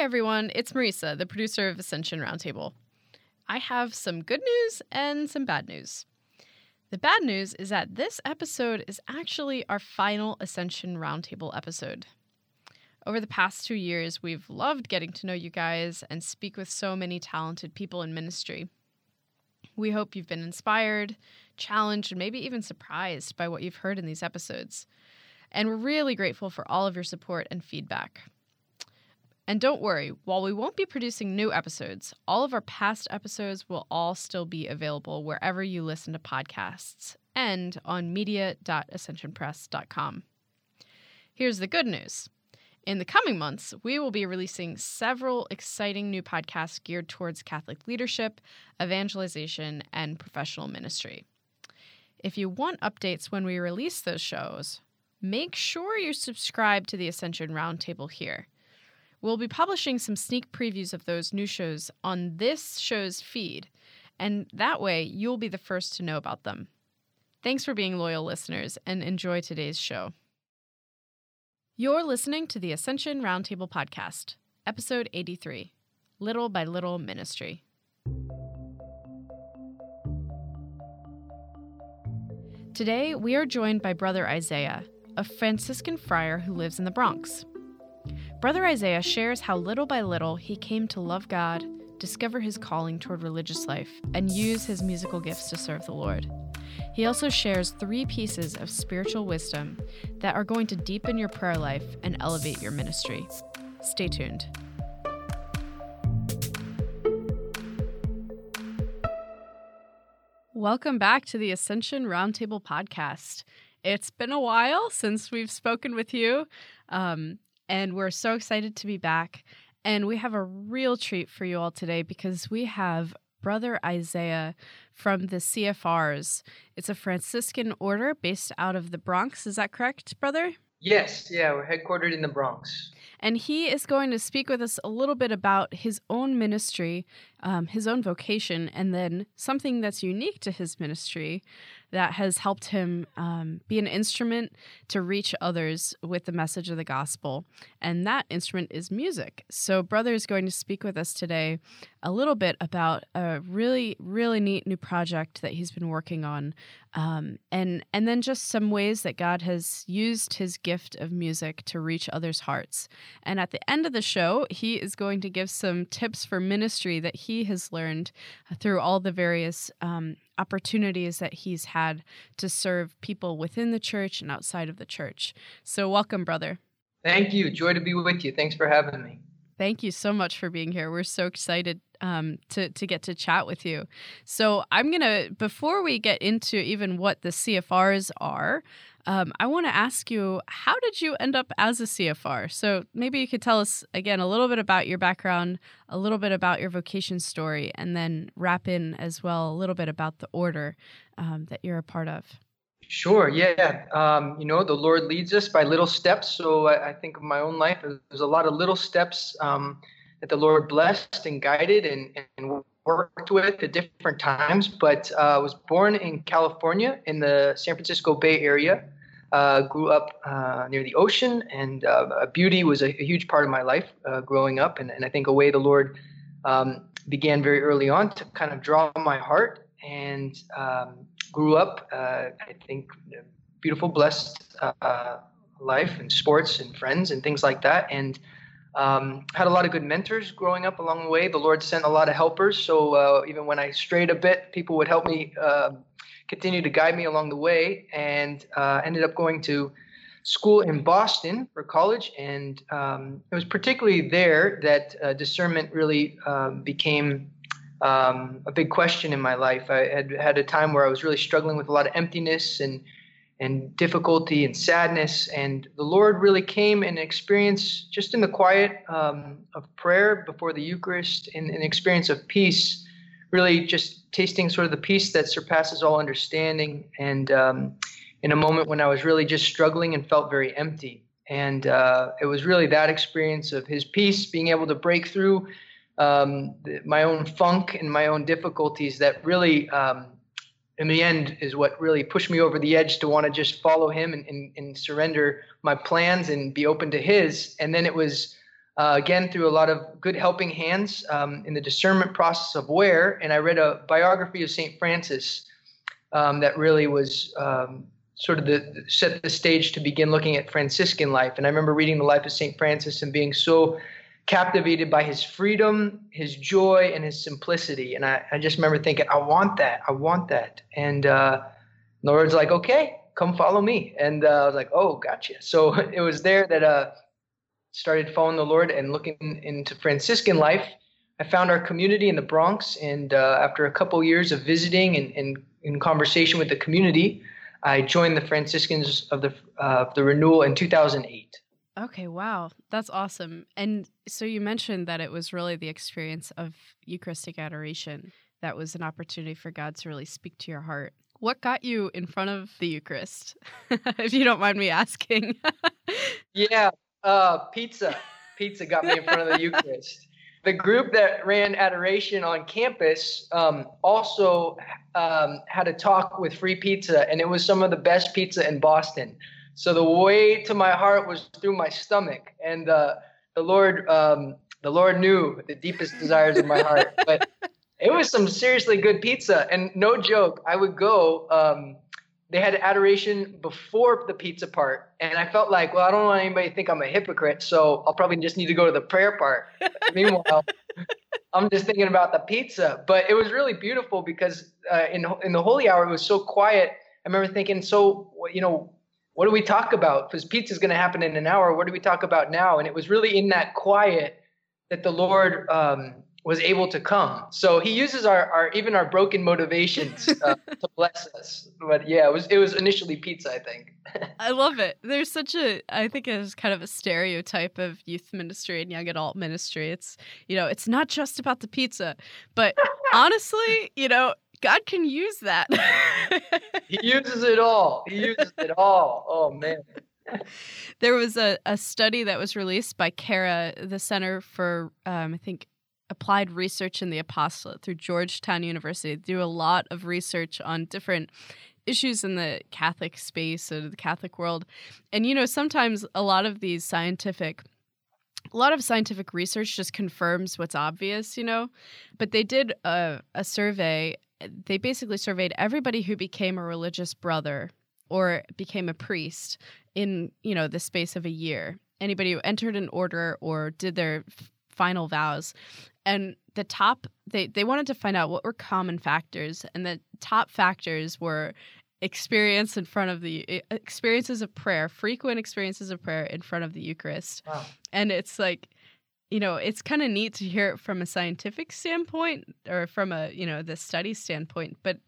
everyone, it's Marisa, the producer of Ascension Roundtable. I have some good news and some bad news. The bad news is that this episode is actually our final Ascension Roundtable episode. Over the past two years, we've loved getting to know you guys and speak with so many talented people in ministry. We hope you've been inspired, challenged, and maybe even surprised by what you've heard in these episodes. And we're really grateful for all of your support and feedback. And don't worry, while we won't be producing new episodes, all of our past episodes will all still be available wherever you listen to podcasts and on media.ascensionpress.com. Here's the good news. In the coming months, we will be releasing several exciting new podcasts geared towards Catholic leadership, evangelization, and professional ministry. If you want updates when we release those shows, make sure you subscribe to the Ascension Roundtable here. We'll be publishing some sneak previews of those new shows on this show's feed, and that way you'll be the first to know about them. Thanks for being loyal listeners and enjoy today's show. You're listening to the Ascension Roundtable Podcast, Episode 83 Little by Little Ministry. Today, we are joined by Brother Isaiah, a Franciscan friar who lives in the Bronx. Brother Isaiah shares how little by little he came to love God, discover his calling toward religious life, and use his musical gifts to serve the Lord. He also shares three pieces of spiritual wisdom that are going to deepen your prayer life and elevate your ministry. Stay tuned. Welcome back to the Ascension Roundtable podcast. It's been a while since we've spoken with you. Um, and we're so excited to be back. And we have a real treat for you all today because we have Brother Isaiah from the CFRs. It's a Franciscan order based out of the Bronx. Is that correct, brother? Yes, yeah, we're headquartered in the Bronx. And he is going to speak with us a little bit about his own ministry, um, his own vocation, and then something that's unique to his ministry that has helped him um, be an instrument to reach others with the message of the gospel. And that instrument is music. So, Brother is going to speak with us today a little bit about a really, really neat new project that he's been working on. Um, and, and then just some ways that God has used his gift of music to reach others' hearts. And at the end of the show, he is going to give some tips for ministry that he has learned through all the various um, opportunities that he's had to serve people within the church and outside of the church. So, welcome, brother. Thank you. Joy to be with you. Thanks for having me. Thank you so much for being here. We're so excited um, to to get to chat with you. So I'm gonna before we get into even what the CFRs are, um, I want to ask you, how did you end up as a CFR? So maybe you could tell us again a little bit about your background, a little bit about your vocation story, and then wrap in as well a little bit about the order um, that you're a part of. Sure. Yeah. Um, you know, the Lord leads us by little steps. So I, I think of my own life, there's a lot of little steps um, that the Lord blessed and guided and, and worked with at different times, but uh, was born in California in the San Francisco Bay Area. Uh, grew up uh, near the ocean, and uh, beauty was a, a, huge part of my life uh, growing up. And, and, I think a way the Lord um, began very early on to kind of draw my heart, and um, grew up. Uh, I think beautiful, blessed life and sports and friends and things like that, and um, had a lot of good mentors growing up along the way. The Lord sent a lot of helpers. So uh, even when I strayed a bit, people would help me uh, continue to guide me along the way. And uh, ended up going to school in Boston for college. And um, it was particularly there that uh, discernment really um, became um, a big question in my life. I had had a time where I was really struggling with a lot of emptiness and and difficulty and sadness. And the Lord really came and experienced, just in the quiet um, of prayer before the Eucharist, in an experience of peace, really just tasting sort of the peace that surpasses all understanding. And um, in a moment when I was really just struggling and felt very empty. And uh, it was really that experience of His peace, being able to break through um, my own funk and my own difficulties that really um, in the end is what really pushed me over the edge to want to just follow him and, and, and surrender my plans and be open to his. And then it was uh, again through a lot of good helping hands um, in the discernment process of where. And I read a biography of St. Francis um, that really was um, sort of the set the stage to begin looking at Franciscan life. And I remember reading the life of St. Francis and being so captivated by his freedom, his joy, and his simplicity. And I, I just remember thinking, I want that. I want that. And uh, the Lord's like, okay, come follow me. And uh, I was like, oh, gotcha. So it was there that uh, started following the Lord and looking into Franciscan life. I found our community in the Bronx, and uh, after a couple years of visiting and, and, in conversation with the community, I joined the Franciscans of the uh, the Renewal in 2008. Okay, wow, that's awesome. And so you mentioned that it was really the experience of Eucharistic adoration that was an opportunity for God to really speak to your heart. What got you in front of the Eucharist, if you don't mind me asking? yeah, uh, pizza. Pizza got me in front of the Eucharist. The group that ran adoration on campus um, also um, had a talk with free pizza, and it was some of the best pizza in Boston. So the way to my heart was through my stomach, and uh, the Lord, um, the Lord knew the deepest desires of my heart. But it was some seriously good pizza, and no joke, I would go um, they had adoration before the pizza part, and I felt like, well, I don't want anybody to think I'm a hypocrite, so I'll probably just need to go to the prayer part. Meanwhile, I'm just thinking about the pizza. But it was really beautiful because uh, in in the holy hour it was so quiet. I remember thinking, so you know, what do we talk about? Because pizza is going to happen in an hour. What do we talk about now? And it was really in that quiet that the Lord um, was able to come. So he uses our, our even our broken motivations uh, to bless us. But yeah, it was it was initially pizza, I think. I love it. There's such a I think it's kind of a stereotype of youth ministry and young adult ministry. It's you know, it's not just about the pizza. But honestly, you know, God can use that. He uses it all. He uses it all. Oh man. There was a, a study that was released by CARA, the Center for, um, I think, applied research in the apostolate through Georgetown University. They do a lot of research on different issues in the Catholic space or the Catholic world. And you know, sometimes a lot of these scientific a lot of scientific research just confirms what's obvious, you know. But they did a, a survey. They basically surveyed everybody who became a religious brother or became a priest in, you know, the space of a year. Anybody who entered an order or did their final vows and the top they they wanted to find out what were common factors and the top factors were experience in front of the experiences of prayer frequent experiences of prayer in front of the eucharist wow. and it's like you know it's kind of neat to hear it from a scientific standpoint or from a you know the study standpoint but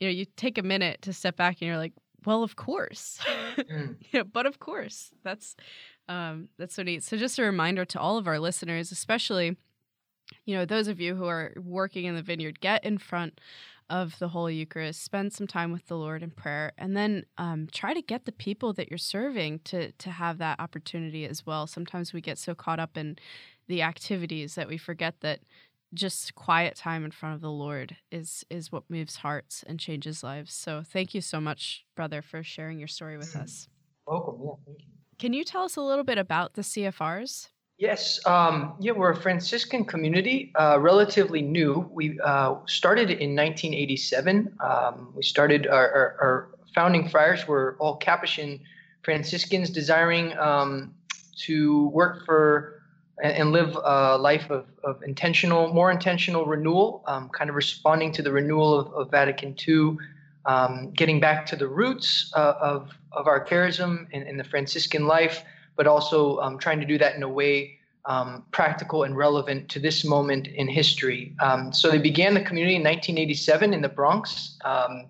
you know you take a minute to step back and you're like well of course mm. yeah but of course that's um that's so neat so just a reminder to all of our listeners especially you know, those of you who are working in the vineyard, get in front of the Holy Eucharist, spend some time with the Lord in prayer, and then um, try to get the people that you're serving to to have that opportunity as well. Sometimes we get so caught up in the activities that we forget that just quiet time in front of the Lord is is what moves hearts and changes lives. So thank you so much, brother, for sharing your story with us. Welcome. Yeah, thank you. Can you tell us a little bit about the CFRs? Yes, um, yeah, we're a Franciscan community, uh, relatively new. We uh, started in 1987. Um, we started our, our, our, founding friars were all Capuchin Franciscans, desiring um, to work for and, and, live a life of, of intentional, more intentional renewal, um, kind of responding to the renewal of, of Vatican II, um, getting back to the roots uh, of of our charism and, the Franciscan life but also um, trying to do that in a way um, practical and relevant to this moment in history. Um, so they began the community in 1987 in the Bronx, um,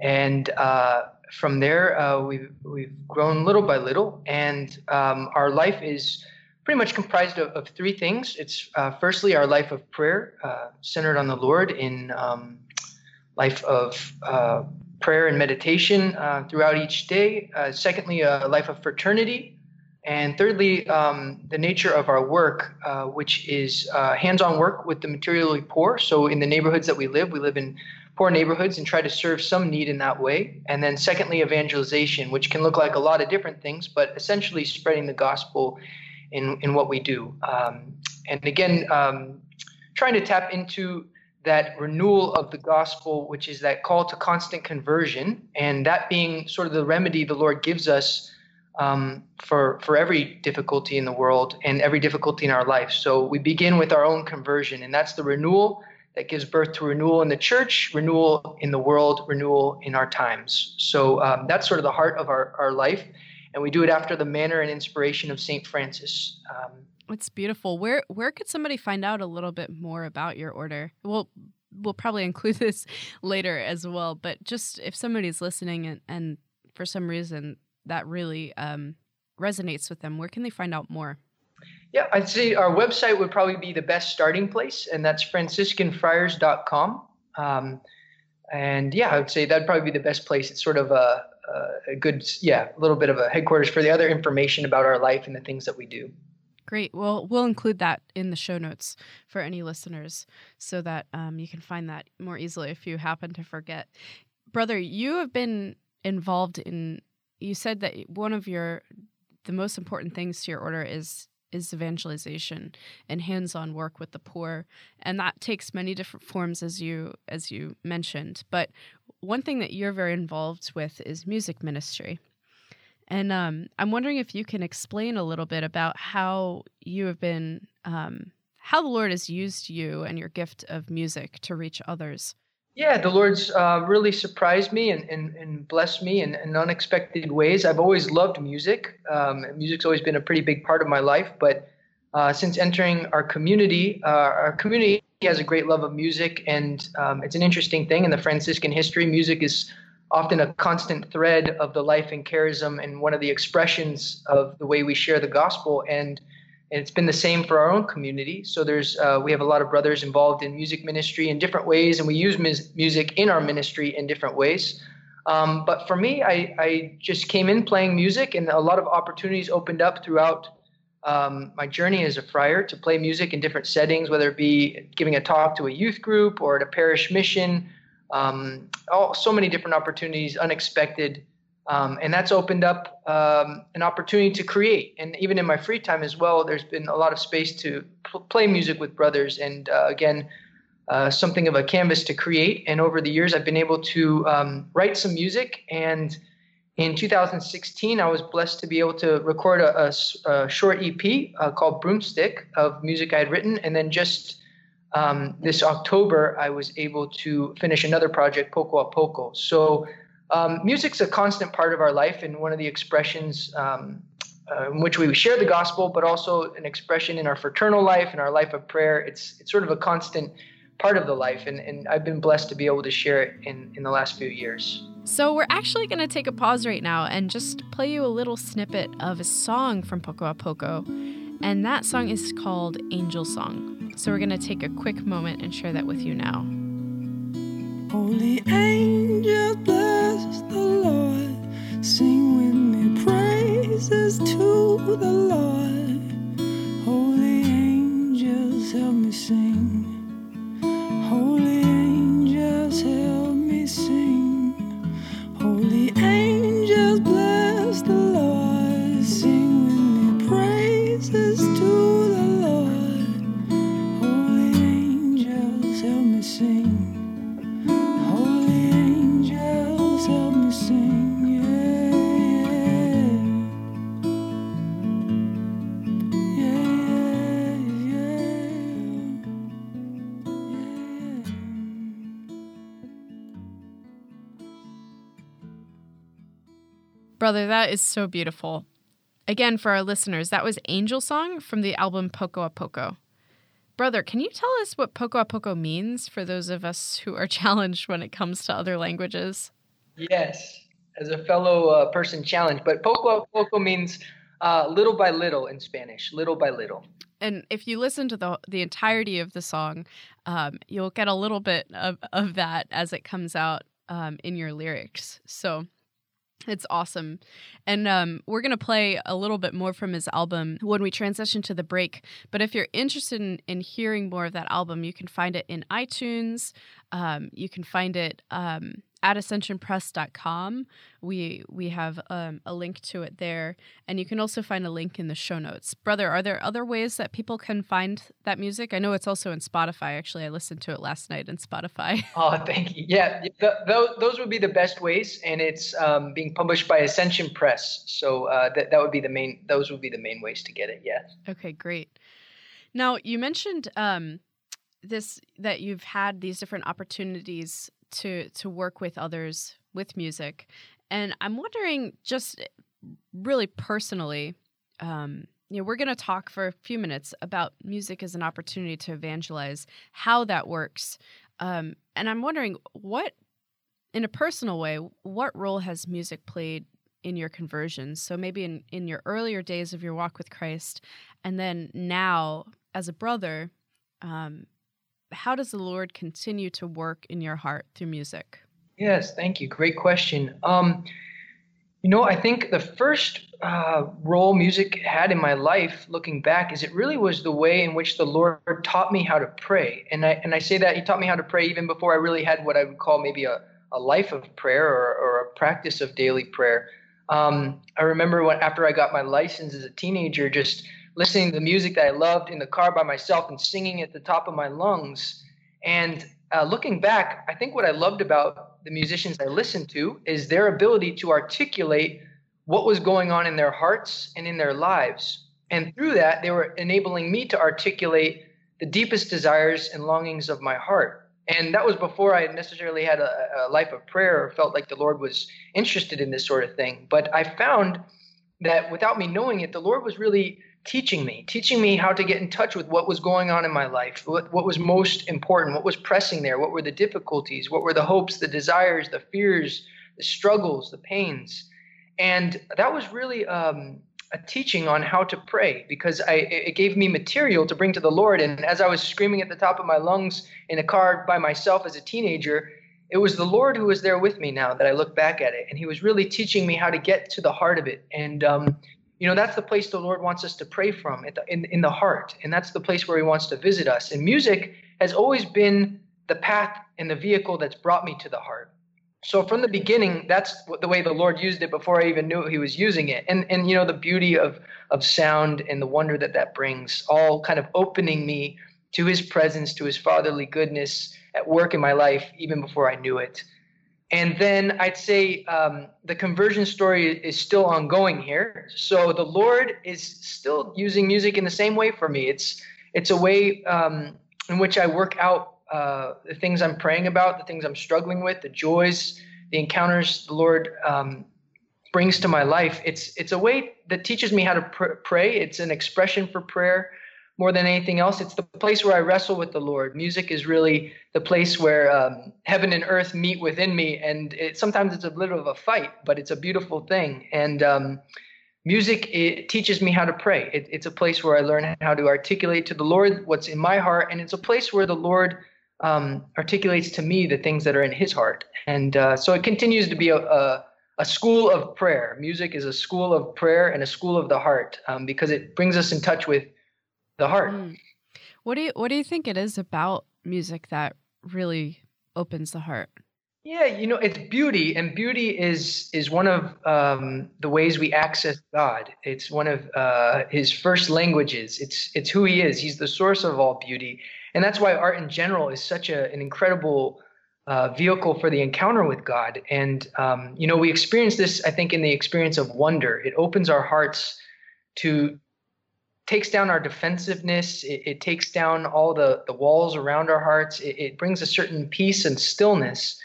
and uh, from there uh, we've we've grown little by little, and um, our life is pretty much comprised of, of three things. It's uh, firstly our life of prayer, uh, centered on the Lord in um, life of uh, prayer and meditation uh, throughout each day. secondly, a life of fraternity, and thirdly, um, the nature of our work, uh, which is uh, hands on work with the materially poor. So, in the neighborhoods that we live, we live in poor neighborhoods and try to serve some need in that way. And then, secondly, evangelization, which can look like a lot of different things, but essentially spreading the gospel in in what we do. Um, and again, um, trying to tap into that renewal of the gospel, which is that call to constant conversion, and that being sort of the remedy the Lord gives us um, for for every difficulty in the world and every difficulty in our life. So we begin with our own conversion, and that's the renewal that gives birth to renewal in the church, renewal in the world, renewal in our times. So um, that's sort of the heart of our, our life. And we do it after the manner and inspiration of St. Francis. Um, it's beautiful. Where where could somebody find out a little bit more about your order? Well, we'll probably include this later as well. But just if somebody's listening and, and for some reason that really um, resonates with them, where can they find out more? Yeah, I'd say our website would probably be the best starting place, and that's franciscanfriars.com. Um, and yeah, I would say that'd probably be the best place. It's sort of a, a good, yeah, a little bit of a headquarters for the other information about our life and the things that we do. Great. Well, we'll include that in the show notes for any listeners so that um, you can find that more easily if you happen to forget. Brother, you have been involved in, you said that one of your, the most important things to your order is is evangelization and hands-on work with the poor. And that takes many different forms as you as you mentioned. But one thing that you're very involved with is music ministry. And um, i'm wondering if you can explain a little bit about how you have been um, how the lord has used you and your gift of music to reach others yeah, the Lord's uh, really surprised me and, and, and blessed me in, in unexpected ways. I've always loved music. Um, music's always been a pretty big part of my life, but uh, since entering our community, uh, our community has a great love of music, and um, it's an interesting thing in the Franciscan history. Music is often a constant thread of the life and charism and one of the expressions of the way we share the gospel. And and it's been the same for our own community. So there's uh, we have a lot of brothers involved in music ministry in different ways, and we use music in our ministry in different ways. Um, but for me, I, I just came in playing music, and a lot of opportunities opened up throughout um, my journey as a friar to play music in different settings, whether it be giving a talk to a youth group or at a parish mission. Um, all so many different opportunities, unexpected um, and that's opened up um, an opportunity to create. And even in my free time as well, there's been a lot of space to pl- play music with brothers. And uh, again, uh, something of a canvas to create. And over the years, I've been able to um, write some music. And in 2016, I was blessed to be able to record a, a, a short EP uh, called Broomstick of music I had written. And then just um, this October, I was able to finish another project, Poco a Poco. So um, music's a constant part of our life and one of the expressions um, uh, in which we share the gospel, but also an expression in our fraternal life and our life of prayer. It's it's sort of a constant part of the life, and, and I've been blessed to be able to share it in, in the last few years. So we're actually going to take a pause right now and just play you a little snippet of a song from Poco a Poco, and that song is called Angel Song. So we're going to take a quick moment and share that with you now. Holy angels, bless the Lord. Sing with me praises to the Lord. Holy angels, help me sing. Holy angels, help Brother, that is so beautiful. Again, for our listeners, that was Angel Song from the album Poco a Poco. Brother, can you tell us what Poco a Poco means for those of us who are challenged when it comes to other languages? Yes, as a fellow uh, person challenged, but Poco a Poco means uh, little by little in Spanish, little by little. And if you listen to the the entirety of the song, um, you'll get a little bit of, of that as it comes out um, in your lyrics. So it's awesome. And um, we're going to play a little bit more from his album when we transition to the break. But if you're interested in, in hearing more of that album, you can find it in iTunes. Um, you can find it um, at ascensionpress.com. We we have um, a link to it there, and you can also find a link in the show notes. Brother, are there other ways that people can find that music? I know it's also in Spotify. Actually, I listened to it last night in Spotify. Oh, thank you. Yeah, th- th- those would be the best ways, and it's um, being published by Ascension Press. So uh, that that would be the main. Those would be the main ways to get it. Yeah. Okay, great. Now you mentioned um, this that you've had these different opportunities to to work with others with music, and I'm wondering just really personally. Um, you know, we're going to talk for a few minutes about music as an opportunity to evangelize, how that works, um, and I'm wondering what, in a personal way, what role has music played in your conversion? So maybe in in your earlier days of your walk with Christ, and then now as a brother, um, how does the Lord continue to work in your heart through music? Yes, thank you. Great question. Um, you know, I think the first uh, role music had in my life, looking back, is it really was the way in which the Lord taught me how to pray. And I and I say that He taught me how to pray even before I really had what I would call maybe a, a life of prayer or, or a practice of daily prayer. Um, I remember when after I got my license as a teenager, just listening to the music that I loved in the car by myself and singing at the top of my lungs. And uh, looking back, I think what I loved about the musicians I listened to is their ability to articulate what was going on in their hearts and in their lives. And through that, they were enabling me to articulate the deepest desires and longings of my heart. And that was before I necessarily had a, a life of prayer or felt like the Lord was interested in this sort of thing. But I found that without me knowing it, the Lord was really teaching me, teaching me how to get in touch with what was going on in my life, what, what was most important, what was pressing there, what were the difficulties, what were the hopes, the desires, the fears, the struggles, the pains. And that was really um, a teaching on how to pray because I, it gave me material to bring to the Lord. And as I was screaming at the top of my lungs in a car by myself as a teenager, it was the Lord who was there with me now that I look back at it. And He was really teaching me how to get to the heart of it. And um, you know that's the place the lord wants us to pray from in, in the heart. And that's the place where he wants to visit us. And music has always been the path and the vehicle that's brought me to the heart. So from the beginning that's the way the lord used it before i even knew he was using it. And and you know the beauty of of sound and the wonder that that brings all kind of opening me to his presence to his fatherly goodness at work in my life even before i knew it and then I'd say um, the conversion story is still ongoing here. So the Lord is still using music in the same way for me. It's it's a way um, in which I work out uh, the things I'm praying about, the things I'm struggling with, the joys, the encounters the Lord um, brings to my life. It's it's a way that teaches me how to pr- pray. It's an expression for prayer more than anything else. It's the place where I wrestle with the Lord. Music is really the place where um, heaven and earth meet within me, and it, sometimes it's a little of a fight, but it's a beautiful thing. And um, music it teaches me how to pray. It, it's a place where I learn how to articulate to the Lord what's in my heart, and it's a place where the Lord um, articulates to me the things that are in His heart. And uh, so it continues to be a, a a school of prayer. Music is a school of prayer and a school of the heart um, because it brings us in touch with the heart. Mm. What do you What do you think it is about music that really opens the heart? Yeah, you know, it's beauty, and beauty is is one of um, the ways we access God. It's one of uh, His first languages. It's it's who He is. He's the source of all beauty, and that's why art in general is such a, an incredible uh, vehicle for the encounter with God. And um, you know, we experience this, I think, in the experience of wonder. It opens our hearts to takes down our defensiveness. It, it, takes down all the, the walls around our hearts. It, it brings a certain peace and stillness.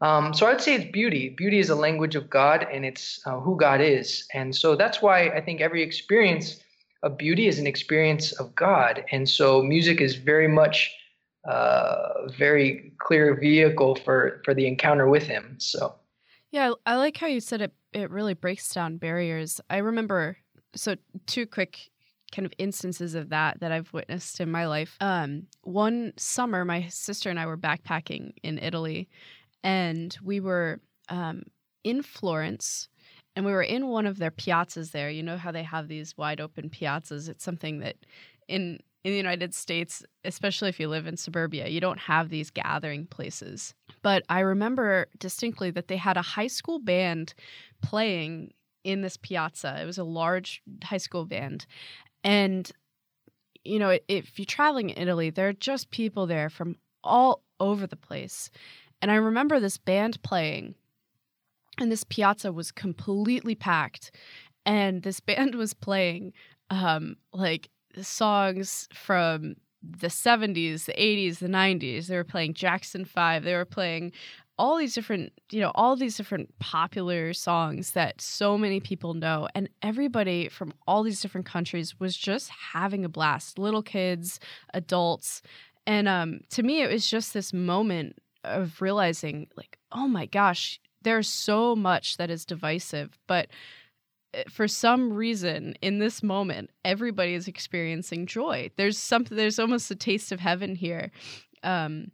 Um, so I'd say it's beauty. Beauty is a language of God, and it's uh, who God is. And so that's why I think every experience of beauty is an experience of God. And so music is very much a uh, very clear vehicle for for the encounter with Him. So. Yeah, I like how you said it. It really breaks down barriers. I remember so two quick kind of instances of that that I've witnessed in my life. Um, one summer, my sister and I were backpacking in Italy, and we were um, in Florence, and we were in one of their piazzas there. You know how they have these wide open piazzas. It's something that in in the United States, especially if you live in suburbia, you don't have these gathering places. But I remember distinctly that they had a high school band playing in this piazza. It was a large high school band. And, you know, if you're traveling in Italy, there are just people there from all over the place. And I remember this band playing, and this piazza was completely packed. And this band was playing um, like songs from the 70s, the 80s, the 90s. They were playing Jackson 5. They were playing all these different, you know, all these different popular songs that so many people know. And everybody from all these different countries was just having a blast little kids, adults. And um, to me, it was just this moment of realizing, like, oh my gosh, there's so much that is divisive. But eh, for some reason in this moment everybody is experiencing joy there's something there's almost a taste of heaven here um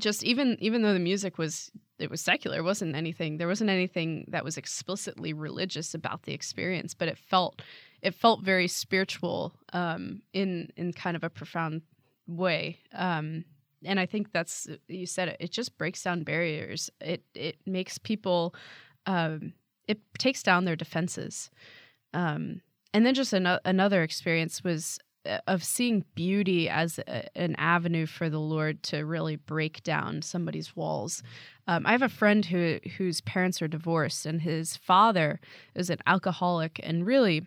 just even even though the music was it was secular, wasn't anything there wasn't anything that was explicitly religious about the experience, but it felt it felt very spiritual um, in in kind of a profound way. Um, and I think that's you said it. It just breaks down barriers. It it makes people. Um, it takes down their defenses. Um, and then just an- another experience was of seeing beauty as a, an avenue for the Lord to really break down somebody's walls. Um, I have a friend who whose parents are divorced, and his father is an alcoholic and really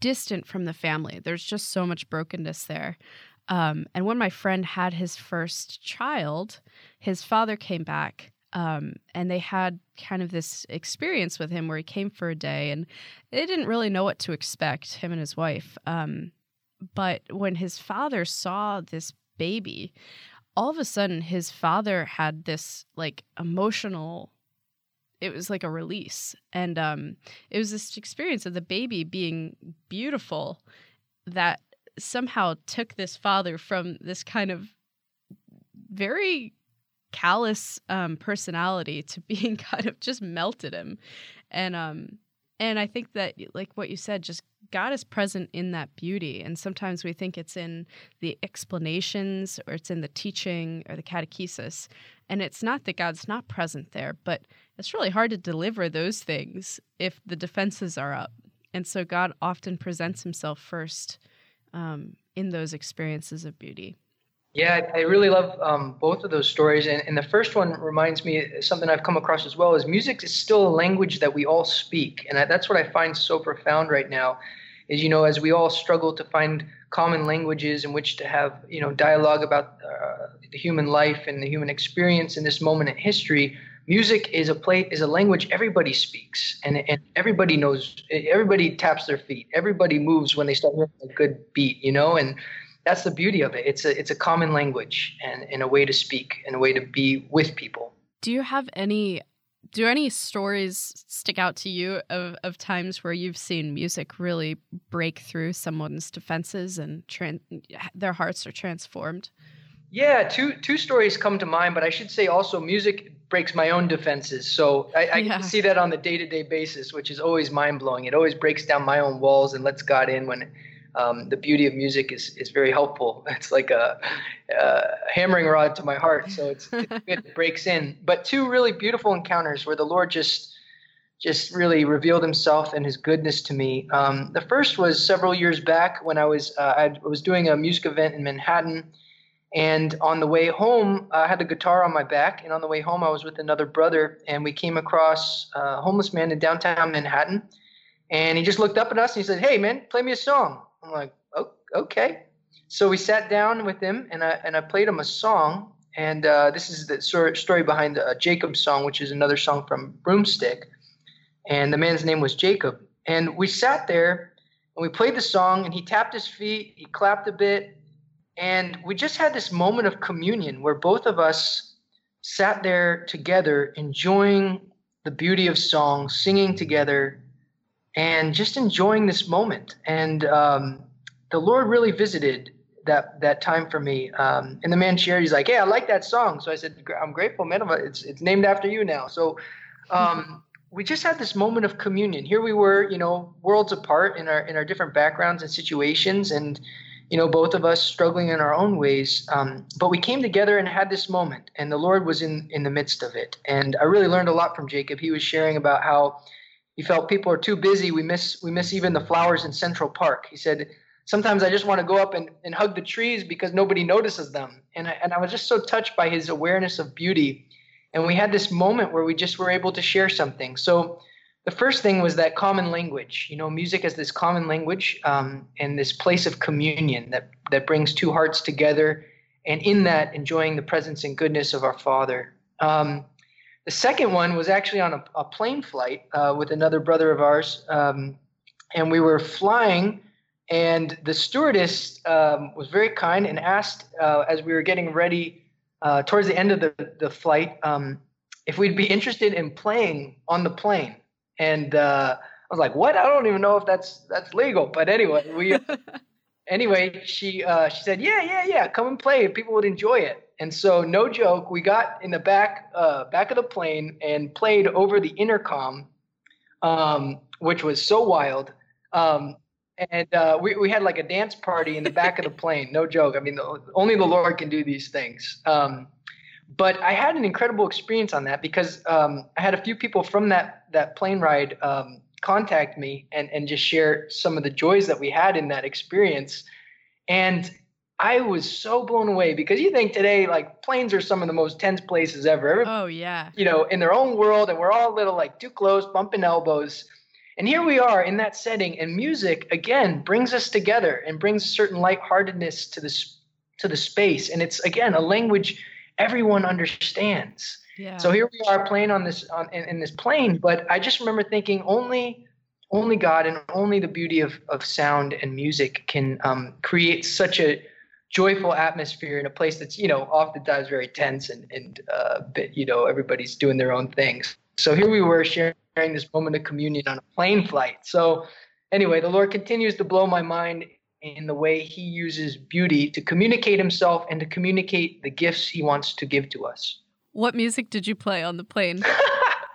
distant from the family. There's just so much brokenness there. Um, and when my friend had his first child, his father came back um, and they had kind of this experience with him where he came for a day and they didn't really know what to expect, him and his wife. Um, but when his father saw this baby, all of a sudden his father had this like emotional it was like a release. And um it was this experience of the baby being beautiful that somehow took this father from this kind of very callous um personality to being kind of just melted him. And um and i think that like what you said just God is present in that beauty. And sometimes we think it's in the explanations or it's in the teaching or the catechesis. And it's not that God's not present there, but it's really hard to deliver those things if the defenses are up. And so God often presents himself first um, in those experiences of beauty. Yeah, I really love um, both of those stories. And, and the first one reminds me something I've come across as well is music is still a language that we all speak. And that's what I find so profound right now is, you know, as we all struggle to find common languages in which to have, you know, dialogue about uh, the human life and the human experience in this moment in history, music is a play is a language everybody speaks and, and everybody knows everybody taps their feet everybody moves when they start hearing a good beat you know and that's the beauty of it. It's a it's a common language and, and a way to speak and a way to be with people. Do you have any do any stories stick out to you of, of times where you've seen music really break through someone's defenses and tran- their hearts are transformed? Yeah, two two stories come to mind, but I should say also music breaks my own defenses. So I, I yeah. see that on the day to day basis, which is always mind blowing. It always breaks down my own walls and lets God in when um, the beauty of music is, is very helpful. It's like a, a hammering rod to my heart. So it's, it's good, it breaks in. But two really beautiful encounters where the Lord just just really revealed Himself and His goodness to me. Um, the first was several years back when I was uh, I was doing a music event in Manhattan, and on the way home I had a guitar on my back, and on the way home I was with another brother, and we came across a homeless man in downtown Manhattan, and he just looked up at us and he said, "Hey man, play me a song." I'm like, oh, okay. So we sat down with him and I, and I played him a song. And uh, this is the story behind uh, Jacob's song, which is another song from Broomstick. And the man's name was Jacob. And we sat there and we played the song, and he tapped his feet, he clapped a bit, and we just had this moment of communion where both of us sat there together, enjoying the beauty of song, singing together, and just enjoying this moment. And um, the Lord really visited that that time for me. Um, and the man shared, he's like, "Hey, I like that song." So I said, "I'm grateful, man. It's it's named after you now." So um, we just had this moment of communion. Here we were, you know, worlds apart in our in our different backgrounds and situations, and you know, both of us struggling in our own ways. Um, but we came together and had this moment, and the Lord was in in the midst of it. And I really learned a lot from Jacob. He was sharing about how he felt people are too busy. We miss we miss even the flowers in Central Park. He said sometimes I just want to go up and, and hug the trees because nobody notices them. And I, and I was just so touched by his awareness of beauty. And we had this moment where we just were able to share something. So the first thing was that common language. You know, music is this common language um, and this place of communion that, that brings two hearts together. And in that, enjoying the presence and goodness of our Father. Um, the second one was actually on a, a plane flight uh, with another brother of ours. Um, and we were flying and the stewardess um, was very kind and asked, uh, as we were getting ready uh, towards the end of the, the flight, um, if we'd be interested in playing on the plane. And uh, I was like, "What? I don't even know if that's that's legal." But anyway, we anyway she uh, she said, "Yeah, yeah, yeah, come and play. People would enjoy it." And so, no joke, we got in the back uh, back of the plane and played over the intercom, um, which was so wild. Um, and uh, we, we had like a dance party in the back of the plane. No joke. I mean, the, only the Lord can do these things. Um, but I had an incredible experience on that because um, I had a few people from that that plane ride um, contact me and and just share some of the joys that we had in that experience. And I was so blown away because you think today like planes are some of the most tense places ever. Every, oh yeah. You know, in their own world, and we're all a little like too close, bumping elbows. And here we are in that setting, and music again brings us together and brings a certain lightheartedness to this to the space. And it's again a language everyone understands. So here we are playing on this on in, in this plane, but I just remember thinking only only God and only the beauty of, of sound and music can um, create such a joyful atmosphere in a place that's you know oftentimes very tense and and uh, you know everybody's doing their own things. So here we were sharing this moment of communion on a plane flight. So, anyway, the Lord continues to blow my mind in the way He uses beauty to communicate Himself and to communicate the gifts He wants to give to us. What music did you play on the plane?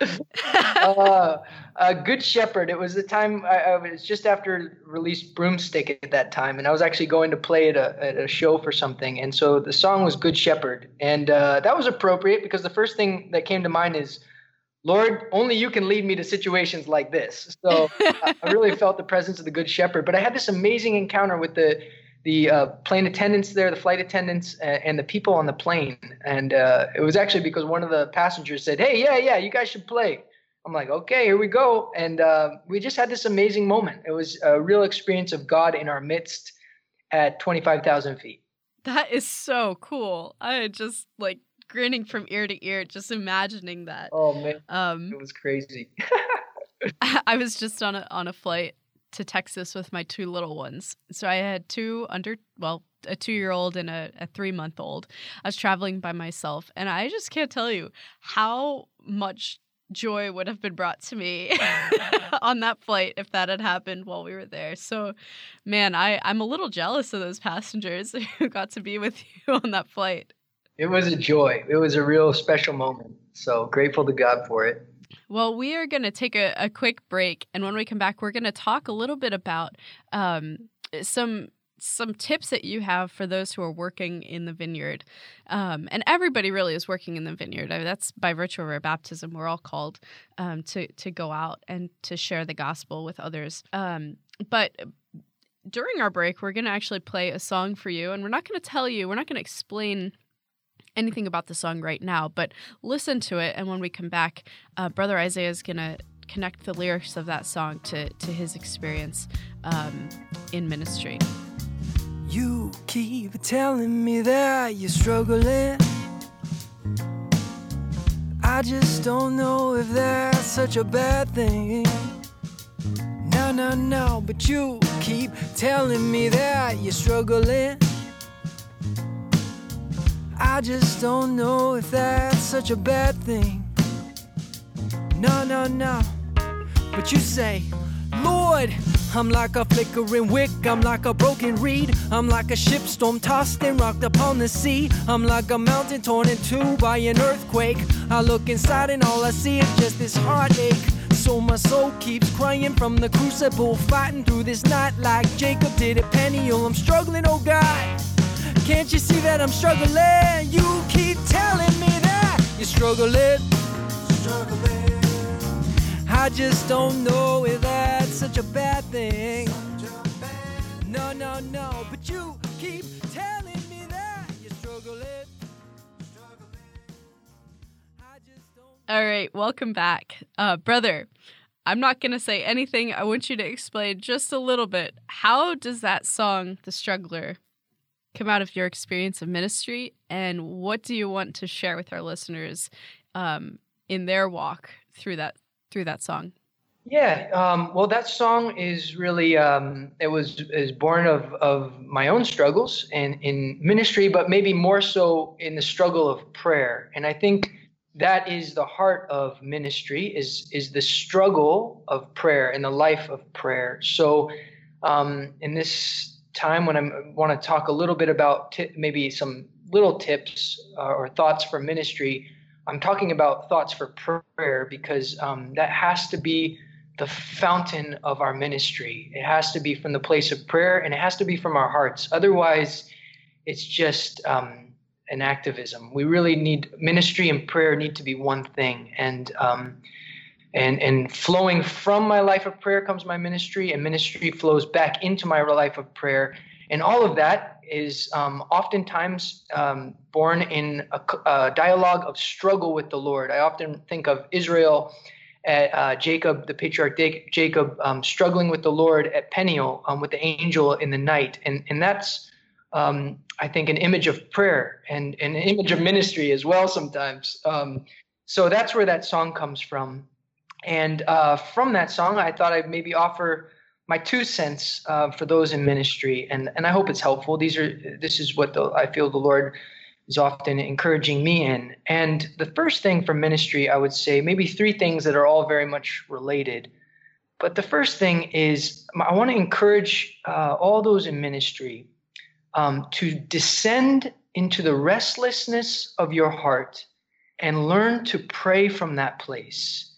uh, uh, Good Shepherd. It was the time I, I, was just after released Broomstick at that time, and I was actually going to play at a, at a show for something, and so the song was Good Shepherd, and uh, that was appropriate because the first thing that came to mind is Lord, only you can lead me to situations like this. So I really felt the presence of the Good Shepherd. But I had this amazing encounter with the the uh, plane attendants there, the flight attendants, uh, and the people on the plane. And uh, it was actually because one of the passengers said, "Hey, yeah, yeah, you guys should play." I'm like, "Okay, here we go." And uh, we just had this amazing moment. It was a real experience of God in our midst at 25,000 feet. That is so cool. I just like grinning from ear to ear just imagining that. Oh man, um, it was crazy. I was just on a on a flight to Texas with my two little ones. So I had two under well a two year old and a, a three month old. I was traveling by myself, and I just can't tell you how much joy would have been brought to me on that flight if that had happened while we were there. So, man, I, I'm a little jealous of those passengers who got to be with you on that flight. It was a joy. It was a real special moment. So grateful to God for it. Well, we are going to take a, a, quick break, and when we come back, we're going to talk a little bit about um, some some tips that you have for those who are working in the vineyard. Um, and everybody really is working in the vineyard. I mean, that's by virtue of our baptism. We're all called um, to to go out and to share the gospel with others. Um, but during our break, we're going to actually play a song for you, and we're not going to tell you. We're not going to explain anything about the song right now, but listen to it. And when we come back, uh, Brother Isaiah is going to connect the lyrics of that song to, to his experience um, in ministry. You keep telling me that you're struggling. I just don't know if that's such a bad thing. No, no, no, but you keep telling me that you're struggling. I just don't know if that's such a bad thing. No, no, no. But you say, Lord, I'm like a flickering wick, I'm like a broken reed, I'm like a ship storm tossed and rocked upon the sea, I'm like a mountain torn in two by an earthquake. I look inside and all I see is just this heartache So my soul keeps crying from the crucible, fighting through this night like Jacob did at Peniel. I'm struggling, oh God. Can't you see that I'm struggling? You keep telling me that you're struggling. Struggling. I just don't know if that's such a bad thing. No, no, no, but you keep telling me that you're struggling. All right, welcome back. Uh, brother, I'm not going to say anything. I want you to explain just a little bit. How does that song, The Struggler, come out of your experience of ministry? And what do you want to share with our listeners um, in their walk through that through that song? Yeah, um, well, that song is really um, it was is born of of my own struggles and in ministry, but maybe more so in the struggle of prayer. And I think that is the heart of ministry is is the struggle of prayer and the life of prayer so um, in this time when i want to talk a little bit about t- maybe some little tips uh, or thoughts for ministry i'm talking about thoughts for prayer because um, that has to be the fountain of our ministry. It has to be from the place of prayer and it has to be from our hearts. Otherwise it's just um, and activism. We really need ministry and prayer need to be one thing, and um, and and flowing from my life of prayer comes my ministry, and ministry flows back into my life of prayer, and all of that is um, oftentimes um, born in a, a, dialogue of struggle with the Lord. I often think of Israel. At, uh, Jacob, the patriarch Jacob, um, struggling with the Lord at Peniel um, with the angel in the night, and and that's um, I think, an image of prayer and, an image of ministry as well sometimes. Um, so that's where that song comes from. And uh, from that song, I thought I'd maybe offer my two cents uh, for those in ministry, and and I hope it's helpful. These are this is what the, I feel the Lord is often encouraging me in. And the first thing for ministry, I would say maybe three things that are all very much related. But the first thing is I want to encourage uh, all those in ministry um, to descend into the restlessness of your heart and learn to pray from that place.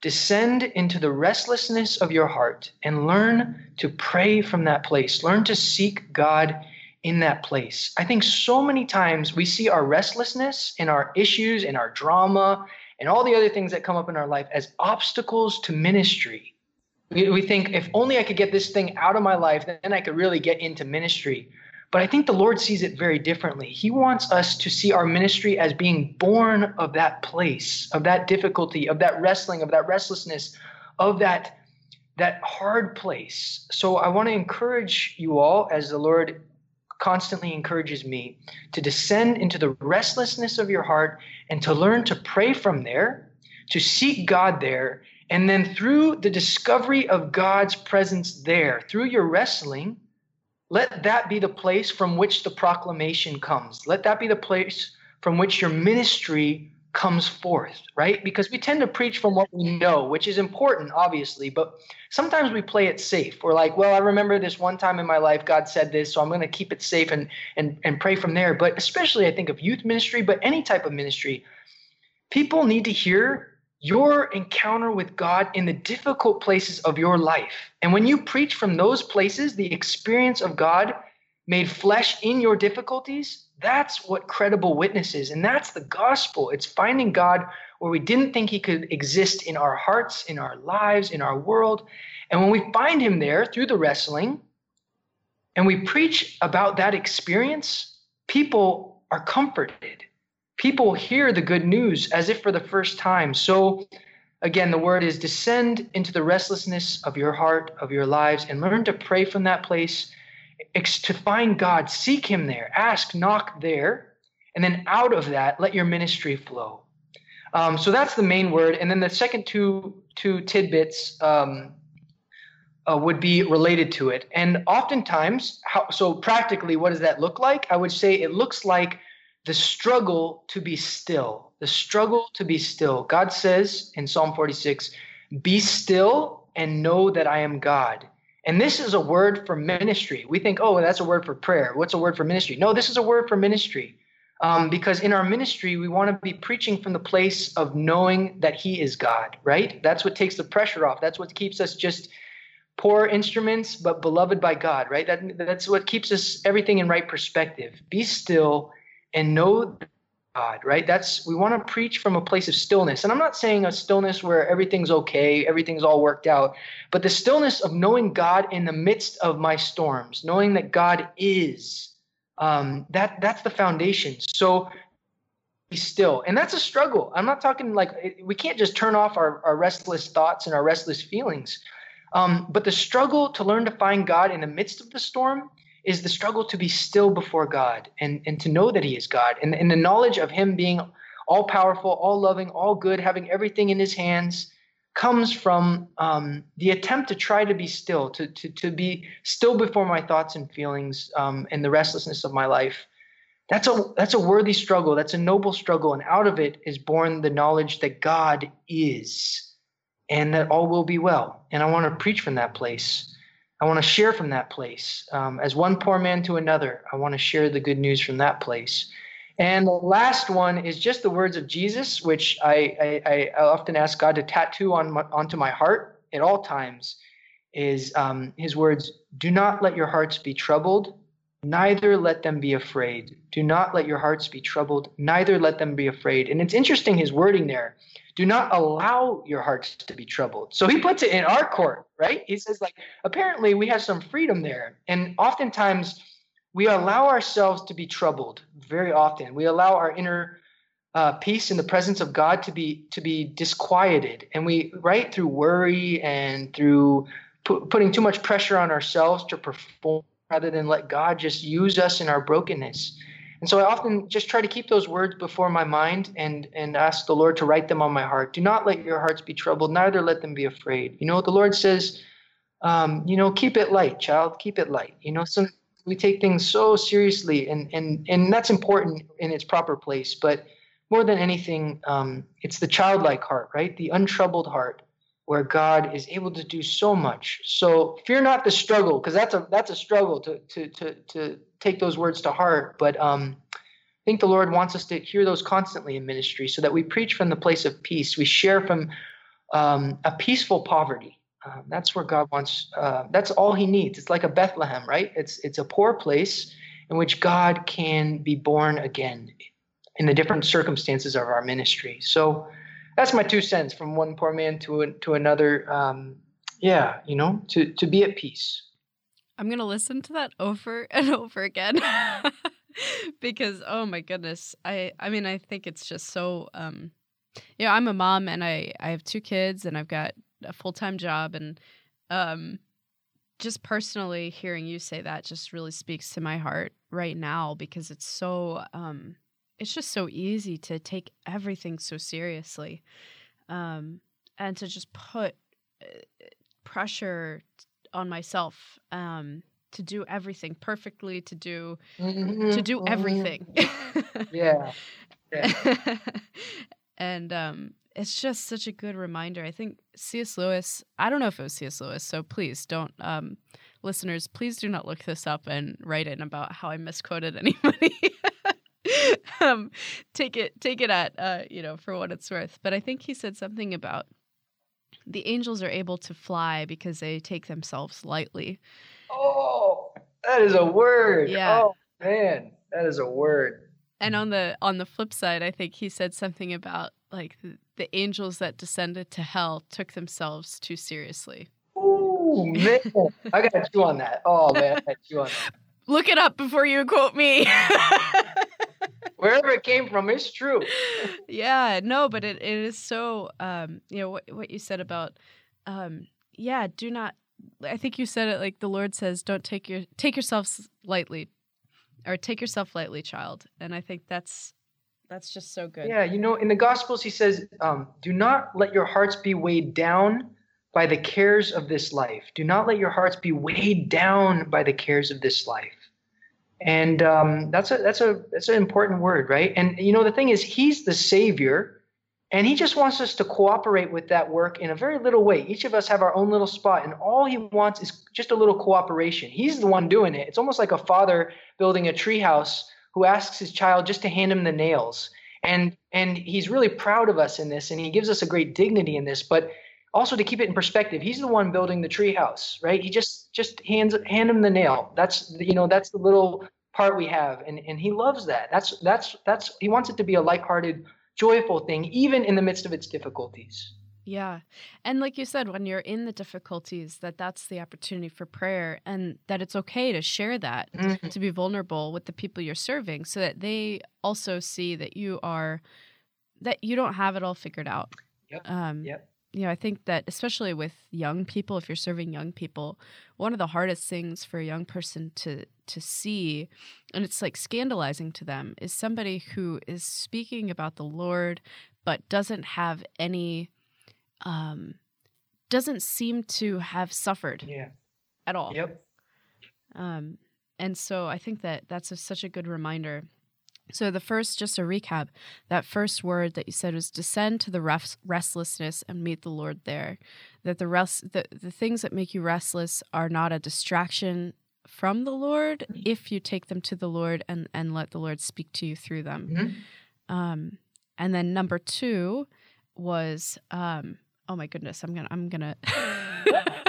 Descend into the restlessness of your heart and learn to pray from that place. Learn to seek God in that place. I think so many times we see our restlessness and our issues and our drama and all the other things that come up in our life as obstacles to ministry. We, we think if only I could get this thing out of my life, then I could really get into ministry. But I think the Lord sees it very differently. He wants us to see our ministry as being born of that place, of that difficulty, of that wrestling, of that restlessness, of that that hard place. So I want to encourage you all as the Lord constantly encourages me to descend into the restlessness of your heart and to learn to pray from there, to seek God there, and then through the discovery of God's presence there, through your wrestling, let that be the place from which the proclamation comes. Let that be the place from which your ministry comes forth, right? Because we tend to preach from what we know, which is important, obviously, but sometimes we play it safe. We're like, well, I remember this one time in my life God said this, so I'm going to keep it safe and and and pray from there. But especially I think of youth ministry, but any type of ministry, people need to hear your encounter with God in the difficult places of your life. And when you preach from those places, the experience of God made flesh in your difficulties, that's what credible witness is. And that's the gospel. It's finding God where we didn't think he could exist in our hearts, in our lives, in our world. And when we find him there through the wrestling, and we preach about that experience, people are comforted people hear the good news as if for the first time. So, again, the word is descend into the restlessness of your heart, of your lives, and learn to pray from that place to find God. Seek Him there, ask, knock there, and then out of that, let your ministry flow. Um, so that's the main word, and then the second two two tidbits um, uh, would be related to it. And oftentimes, how, so practically, what does that look like? I would say it looks like the struggle to be still. The struggle to be still. God says in Psalm 46, Be still and know that I am God. And this is a word for ministry. We think, oh, that's a word for prayer. What's a word for ministry? No, this is a word for ministry. Um, because in our ministry, we want to be preaching from the place of knowing that He is God, right? That's what takes the pressure off. That's what keeps us just poor instruments, but beloved by God, right? That, that's what keeps us everything in right perspective. Be still and know God, right? That's we want to preach from a place of stillness. And I'm not saying a stillness where everything's okay, everything's all worked out, but the stillness of knowing God in the midst of my storms, knowing that God is. Um, that that's the foundation. So be still, and that's a struggle. I'm not talking like we can't just turn off our, our restless thoughts and our restless feelings. Um, but the struggle to learn to find God in the midst of the storm is the struggle to be still before God and, and to know that He is God and, and the knowledge of Him being all powerful, all loving, all good, having everything in His hands comes from um, the attempt to try to be still, to, to, to be still before my thoughts and feelings um, and the restlessness of my life. That's a, that's a worthy struggle. That's a noble struggle. And out of it is born the knowledge that God is and that all will be well. And I want to preach from that place. I want to share from that place. Um, as one poor man to another, I want to share the good news from that place. And the last one is just the words of Jesus, which I, I, I often ask God to tattoo on my, onto my heart at all times. Is um, His words: "Do not let your hearts be troubled, neither let them be afraid. Do not let your hearts be troubled, neither let them be afraid." And it's interesting His wording there do not allow your hearts to be troubled. So he puts it in our court, right? He says, like, apparently we have some freedom there. And oftentimes we allow ourselves to be troubled very often. We allow our inner uh, peace in the presence of God to be to be disquieted, and we right through worry and through pu- putting too much pressure on ourselves to perform rather than let God just use us in our brokenness. And so I often just try to keep those words before my mind and and ask the Lord to write them on my heart. Do not let your hearts be troubled, neither let them be afraid. You know, the Lord says, um, you know, keep it light, child, keep it light. You know, some we take things so seriously, and and and that's important in its proper place. But more than anything, um, it's the childlike heart, right? The untroubled heart, where God is able to do so much. So fear not the struggle, because that's a that's a struggle to to to to take those words to heart. But um, I think the Lord wants us to hear those constantly in ministry, so that we preach from the place of peace. We share from um, a peaceful poverty. Um, that's where God wants. Uh, that's all He needs. It's like a Bethlehem, right? It's it's a poor place in which God can be born again in the different circumstances of our ministry. So that's my two cents from one poor man to to another. Um, yeah, you know, to to be at peace. I'm gonna listen to that over and over again because oh my goodness, I I mean I think it's just so um, you know I'm a mom and I I have two kids and I've got a full time job and um, just personally hearing you say that just really speaks to my heart right now because it's so um, it's just so easy to take everything so seriously um, and to just put uh, pressure on myself um, to do everything perfectly, to do mm-hmm, to do mm-hmm. everything. yeah. yeah. and um, it's just such a good reminder. I think C.S. Lewis. I don't know if it was C.S. Lewis, so please don't. Um, listeners, please do not look this up and write in about how I misquoted anybody. um, take it take it at uh, you know for what it's worth. But I think he said something about the angels are able to fly because they take themselves lightly. Oh, that is a word. Yeah. Oh man, that is a word. And on the on the flip side, I think he said something about like the, the angels that descended to hell took themselves too seriously. Oh man, I got you on that. Oh man, I got you on that. Look it up before you quote me. wherever it came from it's true. Yeah no but it, it is so um you know what, what you said about um yeah do not i think you said it like the lord says don't take your take yourself lightly or take yourself lightly child. And i think that's that's just so good. Yeah you know in the gospels he says um, do not let your hearts be weighed down by the cares of this life. Do not let your hearts be weighed down by the cares of this life and um, that's a that's a that's an important word, right? And you know the thing is, he's the savior, and he just wants us to cooperate with that work in a very little way. Each of us have our own little spot, and all he wants is just a little cooperation. He's the one doing it. It's almost like a father building a treehouse who asks his child just to hand him the nails. And and he's really proud of us in this, and he gives us a great dignity in this. But also to keep it in perspective, he's the one building the treehouse, right? He just just hands hand him the nail. That's you know that's the little part we have, and and he loves that. That's that's that's he wants it to be a lighthearted, joyful thing, even in the midst of its difficulties. Yeah. And like you said, when you're in the difficulties, that that's the opportunity for prayer and that it's okay to share that, mm-hmm. to be vulnerable with the people you're serving so that they also see that you are, that you don't have it all figured out. Yep. Um, yep. You know, I think that especially with young people, if you're serving young people, one of the hardest things for a young person to to see, and it's like scandalizing to them, is somebody who is speaking about the Lord but doesn't have any um, doesn't seem to have suffered yeah. at all. Yep. Um, and so I think that that's a, such a good reminder. So the first, just a recap, that first word that you said was descend to the rest- restlessness and meet the Lord there. That the rest, the, the things that make you restless are not a distraction from the Lord mm-hmm. if you take them to the Lord and and let the Lord speak to you through them. Mm-hmm. Um, and then number two was um, Oh my goodness, I'm gonna I'm gonna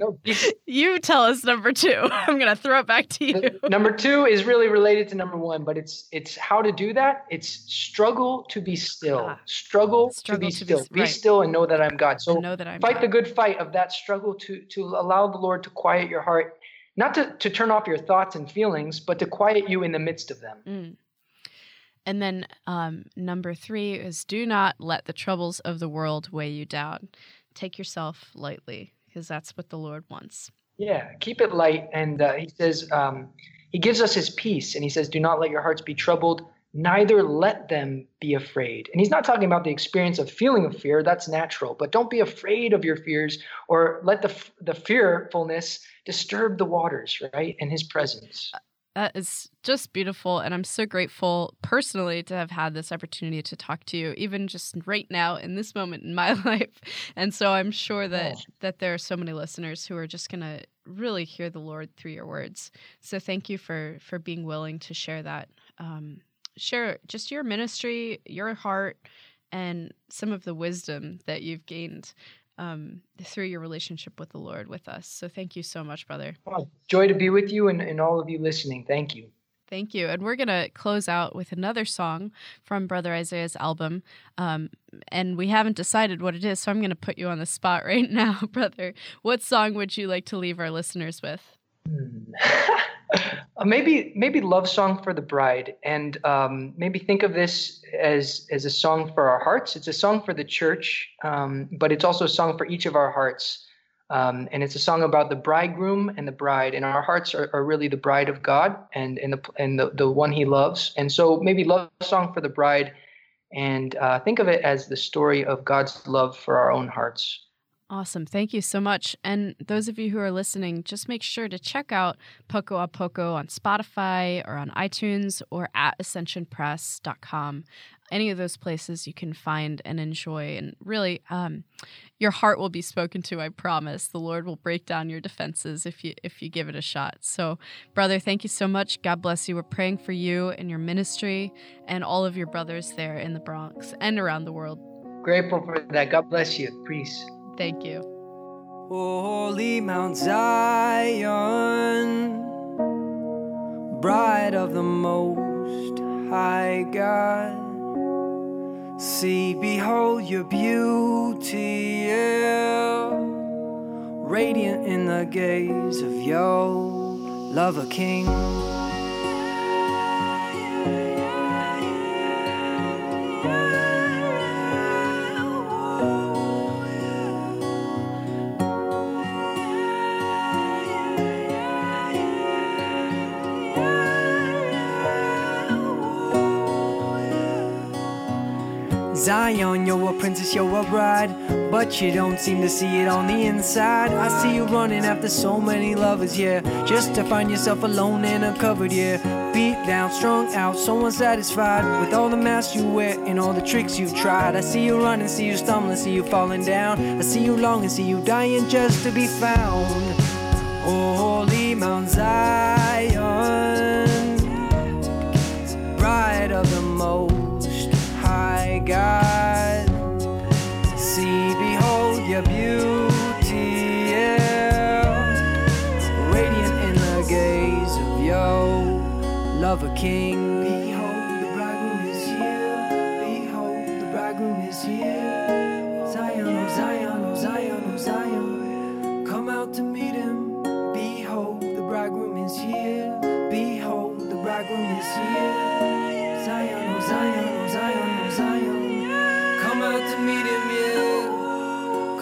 No, you tell us number two. I'm gonna throw it back to you. number two is really related to number one, but it's it's how to do that. It's struggle to be still. Ah, struggle, struggle, to be to still. Be, be right. still and know that I'm God. So know that I'm fight God. the good fight of that struggle to to allow the Lord to quiet your heart, not to to turn off your thoughts and feelings, but to quiet you in the midst of them. Mm. And then um, number three is do not let the troubles of the world weigh you down. Take yourself lightly because that's what the Lord wants. Yeah, keep it light. And uh, he says, um, he gives us his peace. And he says, do not let your hearts be troubled, neither let them be afraid. And he's not talking about the experience of feeling of fear. That's natural. But don't be afraid of your fears or let the, the fearfulness disturb the waters, right? In his presence. That is just beautiful. And I'm so grateful personally to have had this opportunity to talk to you, even just right now in this moment in my life. And so I'm sure that, oh. that there are so many listeners who are just going to really hear the Lord through your words. So thank you for, for being willing to share that. Um, share just your ministry, your heart, and some of the wisdom that you've gained um, through your relationship with the Lord with us. So thank you so much, brother. Oh, joy to be with you and, and all of you listening. Thank you. Thank you. And we're going to close out with another song from Brother Isaiah's album. Um, and we haven't decided what it is, so I'm going to put you on the spot right now, brother. What song would you like to leave our listeners with? uh, maybe maybe love song for the bride. And um, maybe think of this as as a song for our hearts. It's a song for the church um, but it's also a song for each of our hearts. Um, and it's a song about the bridegroom and the bride. And our hearts are, are really the bride of god and and the and the, the one he loves. And so maybe love song for the bride. And uh, think of it as the story of god's love for our own hearts Awesome. Thank you so much. And those of you who are listening, just make sure to check out Poco a Poco on Spotify or on iTunes or at ascensionpress.com. Any of those places you can find and enjoy. And really, um, your heart will be spoken to, I promise. The Lord will break down your defenses if you if you give it a shot. So, brother, thank you so much. God bless you. We're praying for you and your ministry and all of your brothers there in the Bronx and around the world. Grateful for that. God bless you. Peace. Thank you. Holy Mount Zion, bride of the Most High God. See, behold your beauty, yeah, radiant in the gaze of your lover king. Zion, you're a princess, you're a bride. But you don't seem to see it on the inside. I see you running after so many lovers, yeah. Just to find yourself alone and uncovered, yeah. Beat down, strung out, so unsatisfied with all the masks you wear and all the tricks you've tried. I see you running, see you stumbling, see you falling down. I see you longing, see you dying just to be found. Oh, holy Mount Zion. God. See, behold your beauty, yeah. radiant in the gaze of your lover King. Behold, the bridegroom is here. Behold, the bridegroom is here. Zion, oh Zion, oh Zion, oh Zion. Come out to meet him. Behold, the bridegroom is here. Behold, the bridegroom is here. Zion, oh Zion, oh Zion, oh Zion.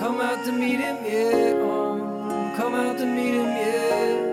Come out to meet him, yeah. Um, come out to meet him, yeah.